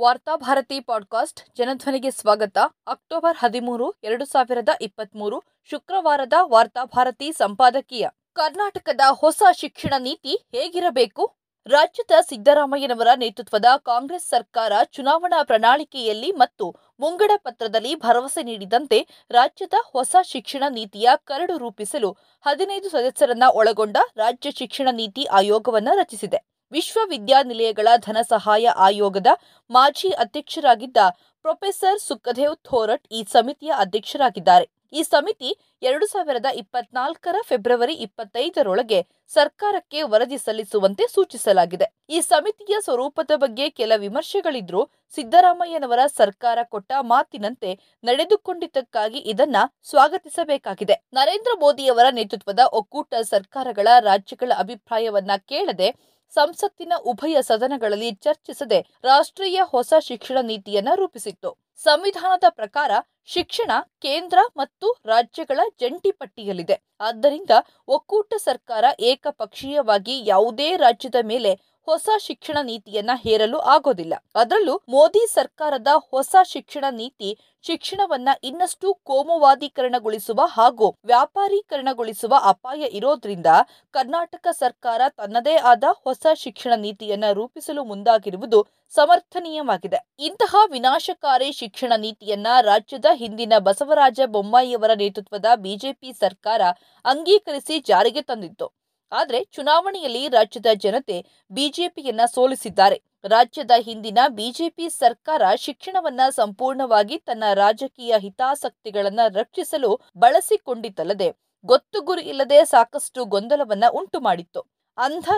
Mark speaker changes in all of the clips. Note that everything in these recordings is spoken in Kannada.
Speaker 1: ವಾರ್ತಾಭಾರತಿ ಪಾಡ್ಕಾಸ್ಟ್ ಜನಧ್ವನಿಗೆ ಸ್ವಾಗತ. ಅಕ್ಟೋಬರ್ ಹದಿಮೂರು, ಎರಡು ಸಾವಿರದ ಇಪ್ಪತ್ಮೂರು, ಶುಕ್ರವಾರದ ವಾರ್ತಾಭಾರತಿ ಸಂಪಾದಕೀಯ. ಕರ್ನಾಟಕದ ಹೊಸ ಶಿಕ್ಷಣ ನೀತಿ ಹೇಗಿರಬೇಕು? ರಾಜ್ಯದ ಸಿದ್ದರಾಮಯ್ಯನವರ ನೇತೃತ್ವದ ಕಾಂಗ್ರೆಸ್ ಸರ್ಕಾರ ಚುನಾವಣಾ ಪ್ರಣಾಳಿಕೆಯಲ್ಲಿ ಮತ್ತು ಮುಂಗಡ ಪತ್ರದಲ್ಲಿ ಭರವಸೆ ನೀಡಿದಂತೆ ರಾಜ್ಯದ ಹೊಸ ಶಿಕ್ಷಣ ನೀತಿಯ ಕರಡು ರೂಪಿಸಲು ಹದಿನೈದು ಸದಸ್ಯರನ್ನ ಒಳಗೊಂಡ ರಾಜ್ಯ ಶಿಕ್ಷಣ ನೀತಿ ಆಯೋಗವನ್ನು ರಚಿಸಿದೆ. ವಿಶ್ವವಿದ್ಯಾನಿಲಯಗಳ ಧನಸಹಾಯ ಆಯೋಗದ ಮಾಜಿ ಅಧ್ಯಕ್ಷರಾಗಿದ್ದ ಪ್ರೊಫೆಸರ್ ಸುಖದೇವ್ ಥೋರಟ್ ಈ ಸಮಿತಿಯ ಅಧ್ಯಕ್ಷರಾಗಿದ್ದಾರೆ. ಈ ಸಮಿತಿ ಎರಡು ಸಾವಿರದ ಇಪ್ಪತ್ನಾಲ್ಕರ ಫೆಬ್ರವರಿ ಇಪ್ಪತ್ತೈದರೊಳಗೆ ಸರ್ಕಾರಕ್ಕೆ ವರದಿ ಸಲ್ಲಿಸುವಂತೆ ಸೂಚಿಸಲಾಗಿದೆ. ಈ ಸಮಿತಿಯ ಸ್ವರೂಪದ ಬಗ್ಗೆ ಕೆಲ ವಿಮರ್ಶೆಗಳಿದ್ರೂ ಸಿದ್ದರಾಮಯ್ಯನವರ ಸರ್ಕಾರ ಕೊಟ್ಟ ಮಾತಿನಂತೆ ನಡೆದುಕೊಂಡಿದ್ದಕ್ಕಾಗಿ ಇದನ್ನ ಸ್ವಾಗತಿಸಬೇಕಾಗಿದೆ. ನರೇಂದ್ರ ಮೋದಿಯವರ ನೇತೃತ್ವದ ಒಕ್ಕೂಟ ಸರ್ಕಾರಗಳ ರಾಜ್ಯಗಳ ಅಭಿಪ್ರಾಯವನ್ನ ಕೇಳದೆ ಸಂಸತ್ತಿನ ಉಭಯ ಸದನಗಳಲ್ಲಿ ಚರ್ಚಿಸದೆ ರಾಷ್ಟ್ರೀಯ ಹೊಸ ಶಿಕ್ಷಣ ನೀತಿಯನ್ನ ರೂಪಿಸಿತ್ತು. ಸಂವಿಧಾನದ ಪ್ರಕಾರ ಶಿಕ್ಷಣ ಕೇಂದ್ರ ಮತ್ತು ರಾಜ್ಯಗಳ ಜಂಟಿ ಪಟ್ಟಿಯಲ್ಲಿದೆ. ಆದ್ದರಿಂದ ಒಕ್ಕೂಟ ಸರ್ಕಾರ ಏಕಪಕ್ಷೀಯವಾಗಿ ಯಾವುದೇ ರಾಜ್ಯದ ಮೇಲೆ ಹೊಸ ಶಿಕ್ಷಣ ನೀತಿಯನ್ನ ಹೇರಲು ಆಗೋದಿಲ್ಲ. ಅದರಲ್ಲೂ ಮೋದಿ ಸರ್ಕಾರದ ಹೊಸ ಶಿಕ್ಷಣ ನೀತಿ ಶಿಕ್ಷಣವನ್ನ ಇನ್ನಷ್ಟು ಕೋಮುವಾದೀಕರಣಗೊಳಿಸುವ ಹಾಗೂ ವ್ಯಾಪಾರೀಕರಣಗೊಳಿಸುವ ಅಪಾಯ ಇರೋದ್ರಿಂದ ಕರ್ನಾಟಕ ಸರ್ಕಾರ ತನ್ನದೇ ಆದ ಹೊಸ ಶಿಕ್ಷಣ ನೀತಿಯನ್ನ ರೂಪಿಸಲು ಮುಂದಾಗಿರುವುದು ಸಮರ್ಥನೀಯವಾಗಿದೆ. ಇಂತಹ ವಿನಾಶಕಾರಿ ಶಿಕ್ಷಣ ನೀತಿಯನ್ನ ರಾಜ್ಯದ ಹಿಂದಿನ ಬಸವರಾಜ ಬೊಮ್ಮಾಯಿಯವರ ನೇತೃತ್ವದ ಬಿಜೆಪಿ ಸರ್ಕಾರ ಅಂಗೀಕರಿಸಿ ಜಾರಿಗೆ ತಂದಿತ್ತು. ಆದರೆ ಚುನಾವಣೆಯಲ್ಲಿ ರಾಜ್ಯದ ಜನತೆ ಬಿಜೆಪಿಯನ್ನ ಸೋಲಿಸಿದ್ದಾರೆ. ರಾಜ್ಯದ ಹಿಂದಿನ ಬಿಜೆಪಿ ಸರ್ಕಾರ ಶಿಕ್ಷಣವನ್ನ ಸಂಪೂರ್ಣವಾಗಿ ತನ್ನ ರಾಜಕೀಯ ಹಿತಾಸಕ್ತಿಗಳನ್ನ ರಕ್ಷಿಸಲು ಬಳಸಿಕೊಂಡಿತಲ್ಲದೆ ಗೊತ್ತು ಗುರಿ ಇಲ್ಲದೆ ಸಾಕಷ್ಟು ಗೊಂದಲವನ್ನ ಉಂಟು ಮಾಡಿತ್ತು ಅಂಧ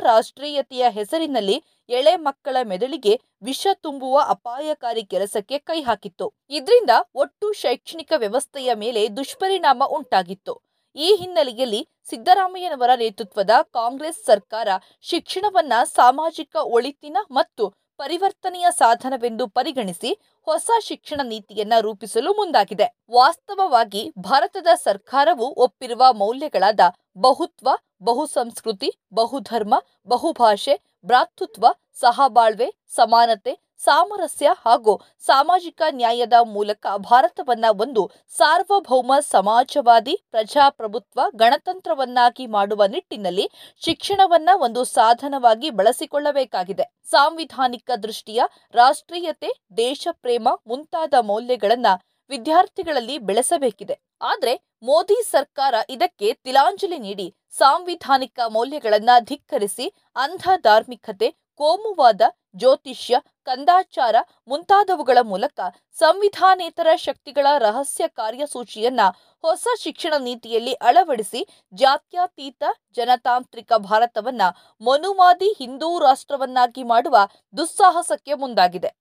Speaker 1: ಹೆಸರಿನಲ್ಲಿ ಎಳೆ ಮಕ್ಕಳ ಮೆದುಳಿಗೆ ವಿಷ ತುಂಬುವ ಅಪಾಯಕಾರಿ ಕೆಲಸಕ್ಕೆ ಕೈ ಹಾಕಿತ್ತು. ಇದರಿಂದ ಒಟ್ಟು ಶೈಕ್ಷಣಿಕ ವ್ಯವಸ್ಥೆಯ ಮೇಲೆ ದುಷ್ಪರಿಣಾಮ ಉಂಟಾಗಿತ್ತು. ಈ ಹಿನ್ನೆಲೆಯಲ್ಲಿ ಸಿದ್ದರಾಮಯ್ಯನವರ ನೇತೃತ್ವದ ಕಾಂಗ್ರೆಸ್ ಸರ್ಕಾರ ಶಿಕ್ಷಣವನ್ನ ಸಾಮಾಜಿಕ ಒಳಿತಿನ ಮತ್ತು ಪರಿವರ್ತನೆಯ ಸಾಧನವೆಂದು ಪರಿಗಣಿಸಿ ಹೊಸ ಶಿಕ್ಷಣ ನೀತಿಯನ್ನ ರೂಪಿಸಲು ಮುಂದಾಗಿದೆ. ವಾಸ್ತವವಾಗಿ ಭಾರತದ ಸರ್ಕಾರವು ಒಪ್ಪಿರುವ ಮೌಲ್ಯಗಳಾದ ಬಹುತ್ವ, ಬಹುಸಂಸ್ಕೃತಿ, ಬಹುಧರ್ಮ, ಬಹುಭಾಷೆ, ಭ್ರಾತೃತ್ವ, ಸಹಬಾಳ್ವೆ, ಸಮಾನತೆ ಸಾಮರಸ್ಯ ಹಾಗೂ ಸಾಮಾಜಿಕ ನ್ಯಾಯದ ಮೂಲಕ ಭಾರತವನ್ನ ಒಂದು ಸಾರ್ವಭೌಮ ಸಮಾಜವಾದಿ ಪ್ರಜಾಪ್ರಭುತ್ವ ಗಣತಂತ್ರವನ್ನಾಗಿ ಮಾಡುವ ನಿಟ್ಟಿನಲ್ಲಿ ಶಿಕ್ಷಣವನ್ನ ಒಂದು ಸಾಧನವಾಗಿ ಬಳಸಿಕೊಳ್ಳಬೇಕಾಗಿದೆ. ಸಾಂವಿಧಾನಿಕ ದೃಷ್ಟಿಯ ರಾಷ್ಟ್ರೀಯತೆ, ದೇಶಪ್ರೇಮ ಮುಂತಾದ ಮೌಲ್ಯಗಳನ್ನ ವಿದ್ಯಾರ್ಥಿಗಳಲ್ಲಿ ಬೆಳೆಸಬೇಕಿದೆ. ಆದರೆ ಮೋದಿ ಸರ್ಕಾರ ಇದಕ್ಕೆ ತಿಲಾಂಜಲಿ ನೀಡಿ ಸಾಂವಿಧಾನಿಕ ಮೌಲ್ಯಗಳನ್ನ ಧಿಕ್ಕರಿಸಿ ಅಂಧ ಧಾರ್ಮಿಕತೆ ಕೋಮುವಾದ, ಜ್ಯೋತಿಷ್ಯ, ಕಂದಾಚಾರ ಮುಂತಾದವುಗಳ ಮೂಲಕ ಸಂವಿಧಾನೇತರ ಶಕ್ತಿಗಳ ರಹಸ್ಯ ಕಾರ್ಯಸೂಚಿಯನ್ನ ಹೊಸ ಶಿಕ್ಷಣ ನೀತಿಯಲ್ಲಿ ಅಳವಡಿಸಿ ಜಾತ್ಯತೀತ ಜನತಾಂತ್ರಿಕ ಭಾರತವನ್ನ ಮನುವಾದಿ ಹಿಂದೂ ರಾಷ್ಟ್ರವನ್ನಾಗಿ ಮಾಡುವ ದುಸ್ಸಾಹಸಕ್ಕೆ ಮುಂದಾಗಿದೆ.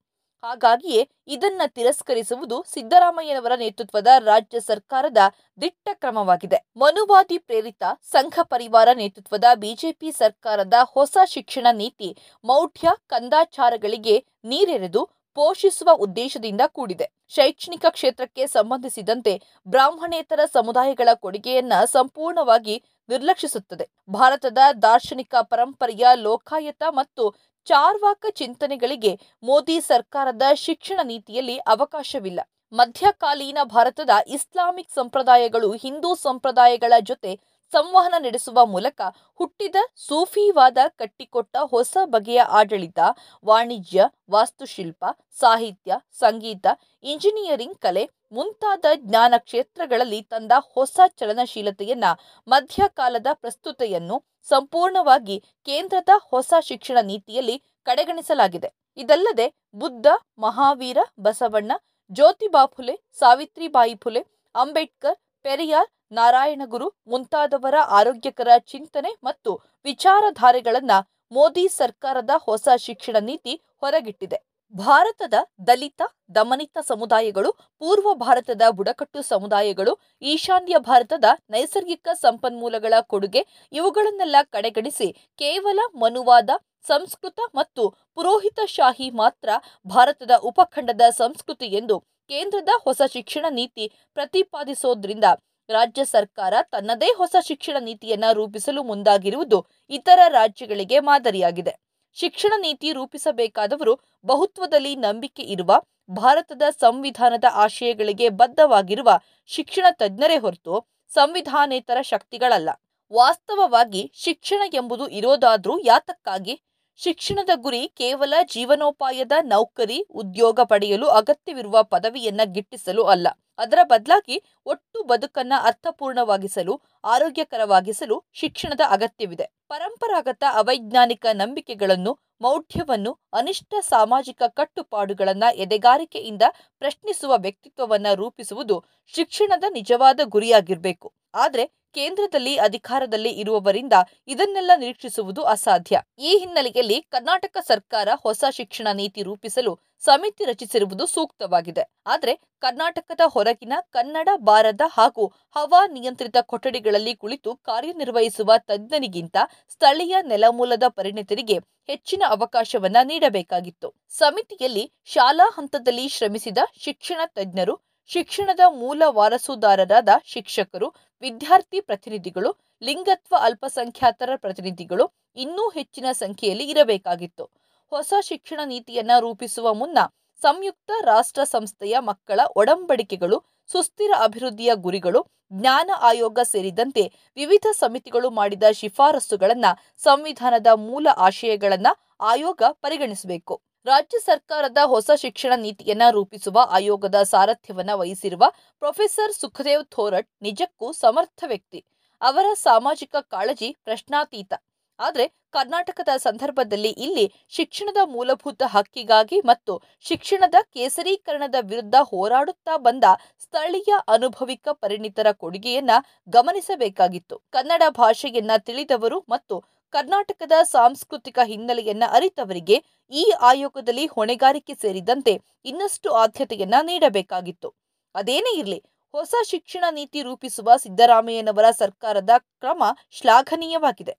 Speaker 1: ಹಾಗಾಗಿಯೇ ಇದನ್ನ ತಿರಸ್ಕರಿಸುವುದು ಸಿದ್ದರಾಮಯ್ಯನವರ ನೇತೃತ್ವದ ರಾಜ್ಯ ಸರ್ಕಾರದ ದಿಟ್ಟ ಕ್ರಮವಾಗಿದೆ. ಮನುವಾದಿ ಪ್ರೇರಿತ ಸಂಘ ಪರಿವಾರ ನೇತೃತ್ವದ ಬಿಜೆಪಿ ಸರ್ಕಾರದ ಹೊಸ ಶಿಕ್ಷಣ ನೀತಿ ಮೌಢ್ಯ ಕಂದಾಚಾರಗಳಿಗೆ ನೀರೆರೆದು ಪೋಷಿಸುವ ಉದ್ದೇಶದಿಂದ ಕೂಡಿದೆ. ಶೈಕ್ಷಣಿಕ ಕ್ಷೇತ್ರಕ್ಕೆ ಸಂಬಂಧಿಸಿದಂತೆ ಬ್ರಾಹ್ಮಣೇತರ ಸಮುದಾಯಗಳ ಕೊಡುಗೆಯನ್ನ ಸಂಪೂರ್ಣವಾಗಿ ನಿರ್ಲಕ್ಷಿಸುತ್ತದೆ. ಭಾರತದ ದಾರ್ಶನಿಕ ಪರಂಪರೆಯ ಲೋಕಾಯತ ಮತ್ತು ಚಾರ್ವಾಕ ಚಿಂತನೆಗಳಿಗೆ ಮೋದಿ ಸರ್ಕಾರದ ಶಿಕ್ಷಣ ನೀತಿಯಲ್ಲಿ ಅವಕಾಶವಿಲ್ಲ. ಮಧ್ಯಕಾಲೀನ ಭಾರತದ ಇಸ್ಲಾಮಿಕ್ ಸಂಪ್ರದಾಯಗಳು ಹಿಂದೂ ಸಂಪ್ರದಾಯಗಳ ಜೊತೆ ಸಂವಹನ ನಡೆಸುವ ಮೂಲಕ ಹುಟ್ಟಿದ ಸೂಫಿವಾದ ಕಟ್ಟಿಕೊಟ್ಟ ಹೊಸ ಬಗೆಯ ಆಡಳಿತ, ವಾಣಿಜ್ಯ, ವಾಸ್ತುಶಿಲ್ಪ, ಸಾಹಿತ್ಯ, ಸಂಗೀತ, ಇಂಜಿನಿಯರಿಂಗ್ ಕಲೆ ಮುಂತಾದ ಜ್ಞಾನ ಕ್ಷೇತ್ರಗಳಲ್ಲಿ ತಂದ ಹೊಸ ಚಲನಶೀಲತೆಯನ್ನ ಮಧ್ಯಕಾಲದ ಪ್ರಸ್ತುತೆಯನ್ನು ಸಂಪೂರ್ಣವಾಗಿ ಕೇಂದ್ರದ ಹೊಸ ಶಿಕ್ಷಣ ನೀತಿಯಲ್ಲಿ ಕಡೆಗಣಿಸಲಾಗಿದೆ. ಇದಲ್ಲದೆ ಬುದ್ಧ, ಮಹಾವೀರ, ಬಸವಣ್ಣ ಜ್ಯೋತಿಬಾ ಫುಲೆ ಸಾವಿತ್ರಿಬಾಯಿ ಫುಲೆ, ಅಂಬೇಡ್ಕರ್, ಪೆರಿಯಾರ್ ನಾರಾಯಣಗುರು ಮುಂತಾದವರ ಆರೋಗ್ಯಕರ ಚಿಂತನೆ ಮತ್ತು ವಿಚಾರಧಾರೆಗಳನ್ನ ಮೋದಿ ಸರ್ಕಾರದ ಹೊಸ ಶಿಕ್ಷಣ ನೀತಿ ಹೊರಗಿಟ್ಟಿದೆ. ಭಾರತದ ದಲಿತ, ದಮನಿತ ಸಮುದಾಯಗಳು, ಪೂರ್ವ ಭಾರತದ ಬುಡಕಟ್ಟು ಸಮುದಾಯಗಳು, ಈಶಾನ್ಯ ಭಾರತದ ನೈಸರ್ಗಿಕ ಸಂಪನ್ಮೂಲಗಳ ಕೊಡುಗೆ ಇವುಗಳನ್ನೆಲ್ಲ ಕಡೆಗಣಿಸಿ ಕೇವಲ ಮನುವಾದ, ಸಂಸ್ಕೃತ ಮತ್ತು ಪುರೋಹಿತಶಾಹಿ ಮಾತ್ರ ಭಾರತದ ಉಪಖಂಡದ ಸಂಸ್ಕೃತಿ ಎಂದು ಕೇಂದ್ರದ ಹೊಸ ಶಿಕ್ಷಣ ನೀತಿ ಪ್ರತಿಪಾದಿಸೋದ್ರಿಂದ ರಾಜ್ಯ ಸರ್ಕಾರ ತನ್ನದೇ ಹೊಸ ಶಿಕ್ಷಣ ನೀತಿಯನ್ನ ರೂಪಿಸಲು ಮುಂದಾಗಿರುವುದು ಇತರ ರಾಜ್ಯಗಳಿಗೆ ಮಾದರಿಯಾಗಿದೆ. ಶಿಕ್ಷಣ ನೀತಿ ರೂಪಿಸಬೇಕಾದವರು ಬಹುತ್ವದಲ್ಲಿ ನಂಬಿಕೆ ಇರುವ, ಭಾರತದ ಸಂವಿಧಾನದ ಆಶಯಗಳಿಗೆ ಬದ್ಧವಾಗಿರುವ ಶಿಕ್ಷಣ ತಜ್ಞರೇ ಹೊರತು ಸಂವಿಧಾನೇತರ ಶಕ್ತಿಗಳಲ್ಲ. ವಾಸ್ತವವಾಗಿ ಶಿಕ್ಷಣ ಎಂಬುದು ಇರೋದಾದ್ರೂ ಯಾತಕ್ಕಾಗಿ? ಶಿಕ್ಷಣದ ಗುರಿ ಕೇವಲ ಜೀವನೋಪಾಯದ ನೌಕರಿ, ಉದ್ಯೋಗ ಪಡೆಯಲು ಅಗತ್ಯವಿರುವ ಪದವಿಯನ್ನ ಗಿಟ್ಟಿಸಲು ಅಲ್ಲ. ಅದರ ಬದಲಾಗಿ ಒಟ್ಟು ಬದುಕನ್ನ ಅರ್ಥಪೂರ್ಣವಾಗಿಸಲು, ಆರೋಗ್ಯಕರವಾಗಿಸಲು ಶಿಕ್ಷಣದ ಅಗತ್ಯವಿದೆ. ಪರಂಪರಾಗತ ಅವೈಜ್ಞಾನಿಕ ನಂಬಿಕೆಗಳನ್ನು, ಮೌಢ್ಯವನ್ನು, ಅನಿಷ್ಟ ಸಾಮಾಜಿಕ ಕಟ್ಟುಪಾಡುಗಳನ್ನ ಎದೆಗಾರಿಕೆಯಿಂದ ಪ್ರಶ್ನಿಸುವ ವ್ಯಕ್ತಿತ್ವವನ್ನ ರೂಪಿಸುವುದು ಶಿಕ್ಷಣದ ನಿಜವಾದ ಗುರಿಯಾಗಿರಬೇಕು. ಆದ್ರೆ ಕೇಂದ್ರದಲ್ಲಿ ಅಧಿಕಾರದಲ್ಲಿ ಇರುವವರಿಂದ ಇದನ್ನೆಲ್ಲ ನಿರೀಕ್ಷಿಸುವುದು ಅಸಾಧ್ಯ. ಈ ಹಿನ್ನೆಲೆಯಲ್ಲಿ ಕರ್ನಾಟಕ ಸರ್ಕಾರ ಹೊಸ ಶಿಕ್ಷಣ ನೀತಿ ರೂಪಿಸಲು ಸಮಿತಿ ರಚಿಸಿರುವುದು ಸೂಕ್ತವಾಗಿದೆ. ಆದರೆ ಕರ್ನಾಟಕದ ಹೊರಗಿನ ಕನ್ನಡ ಬಾರದ ಹಾಗೂ ಹವಾ ನಿಯಂತ್ರಿತ ಕೊಠಡಿಗಳಲ್ಲಿ ಕುಳಿತು ಕಾರ್ಯನಿರ್ವಹಿಸುವ ತಜ್ಞನಿಗಿಂತ ಸ್ಥಳೀಯ ನೆಲಮೂಲದ ಪರಿಣಿತರಿಗೆ ಹೆಚ್ಚಿನ ಅವಕಾಶವನ್ನ ನೀಡಬೇಕಾಗಿತ್ತು. ಸಮಿತಿಯಲ್ಲಿ ಶಾಲಾ ಹಂತದಲ್ಲಿ ಶ್ರಮಿಸಿದ ಶಿಕ್ಷಣ ತಜ್ಞರು ಶಿಕ್ಷಣದ ಮೂಲ ವಾರಸುದಾರರಾದ ಶಿಕ್ಷಕರು, ವಿದ್ಯಾರ್ಥಿ ಪ್ರತಿನಿಧಿಗಳು, ಲಿಂಗತ್ವ ಅಲ್ಪಸಂಖ್ಯಾತರ ಪ್ರತಿನಿಧಿಗಳು ಇನ್ನೂ ಹೆಚ್ಚಿನ ಸಂಖ್ಯೆಯಲ್ಲಿ ಇರಬೇಕಾಗಿತ್ತು. ಹೊಸ ಶಿಕ್ಷಣ ನೀತಿಯನ್ನ ರೂಪಿಸುವ ಮುನ್ನ ಸಂಯುಕ್ತ ರಾಷ್ಟ್ರ ಸಂಸ್ಥೆಯ ಮಕ್ಕಳ ಒಡಂಬಡಿಕೆಗಳು, ಸುಸ್ಥಿರ ಅಭಿವೃದ್ಧಿಯ ಗುರಿಗಳು, ಜ್ಞಾನ ಆಯೋಗ ಸೇರಿದಂತೆ ವಿವಿಧ ಸಮಿತಿಗಳು ಮಾಡಿದ ಶಿಫಾರಸುಗಳನ್ನು ಸಂವಿಧಾನದ ಮೂಲ ಆಶಯಗಳನ್ನು ಆಯೋಗ ಪರಿಗಣಿಸಬೇಕು. ರಾಜ್ಯ ಸರ್ಕಾರದ ಹೊಸ ಶಿಕ್ಷಣ ನೀತಿಯನ್ನ ರೂಪಿಸುವ ಆಯೋಗದ ಸಾರಥ್ಯವನ್ನ ವಹಿಸಿರುವ ಪ್ರೊಫೆಸರ್ ಸುಖದೇವ್ ಥೋರಟ್ ನಿಜಕ್ಕೂ ಸಮರ್ಥ ವ್ಯಕ್ತಿ. ಅವರ ಸಾಮಾಜಿಕ ಕಾಳಜಿ ಪ್ರಶ್ನಾತೀತ. ಆದರೆ ಕರ್ನಾಟಕದ ಸಂದರ್ಭದಲ್ಲಿ ಇಲ್ಲಿ ಶಿಕ್ಷಣದ ಮೂಲಭೂತ ಹಕ್ಕಿಗಾಗಿ ಮತ್ತು ಶಿಕ್ಷಣದ ಕೇಸರೀಕರಣದ ವಿರುದ್ಧ ಹೋರಾಡುತ್ತಾ ಬಂದ ಸ್ಥಳೀಯ ಅನುಭವಿಕ ಪರಿಣಿತರ ಕೊಡುಗೆಯನ್ನ ಗಮನಿಸಬೇಕಾಗಿತ್ತು. ಕನ್ನಡ ಭಾಷೆಯನ್ನ ತಿಳಿದವರು ಮತ್ತು ಕರ್ನಾಟಕದ ಸಾಂಸ್ಕೃತಿಕ ಹಿನ್ನೆಲೆಯನ್ನ ಅರಿತವರಿಗೆ ಈ ಆಯೋಗದಲ್ಲಿ ಹೊಣೆಗಾರಿಕೆ ಸೇರಿದಂತೆ ಇನ್ನಷ್ಟು ಆದ್ಯತೆಯನ್ನ ನೀಡಬೇಕಾಗಿತ್ತು. ಅದೇನೇ ಇರಲಿ, ಹೊಸ ಶಿಕ್ಷಣ ನೀತಿ ರೂಪಿಸುವ ಸಿದ್ದರಾಮಯ್ಯನವರ ಸರ್ಕಾರದ ಕ್ರಮ ಶ್ಲಾಘನೀಯವಾಗಿದೆ.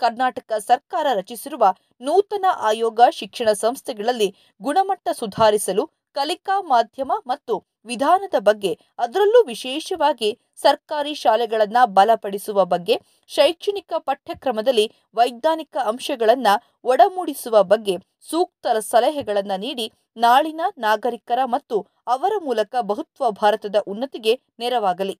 Speaker 1: ಕರ್ನಾಟಕ ಸರ್ಕಾರ ರಚಿಸಿರುವ ನೂತನ ಆಯೋಗ ಶಿಕ್ಷಣ ಸಂಸ್ಥೆಗಳಲ್ಲಿ ಗುಣಮಟ್ಟ ಸುಧಾರಿಸಲು ಕಲಿಕಾ ಮಾಧ್ಯಮ ಮತ್ತು ವಿಧಾನದ ಬಗ್ಗೆ, ಅದರಲ್ಲೂ ವಿಶೇಷವಾಗಿ ಸರ್ಕಾರಿ ಶಾಲೆಗಳನ್ನು ಬಲಪಡಿಸುವ ಬಗ್ಗೆ, ಶೈಕ್ಷಣಿಕ ಪಠ್ಯಕ್ರಮದಲ್ಲಿ ವೈಜ್ಞಾನಿಕ ಅಂಶಗಳನ್ನು ಒಡಮೂಡಿಸುವ ಬಗ್ಗೆ ಸೂಕ್ತ ಸಲಹೆಗಳನ್ನು ನೀಡಿ ನಾಳಿನ ನಾಗರಿಕರ ಮತ್ತು ಅವರ ಮೂಲಕ ಬಹುತ್ವ ಭಾರತದ ಉನ್ನತಿಗೆ ನೆರವಾಗಲಿ.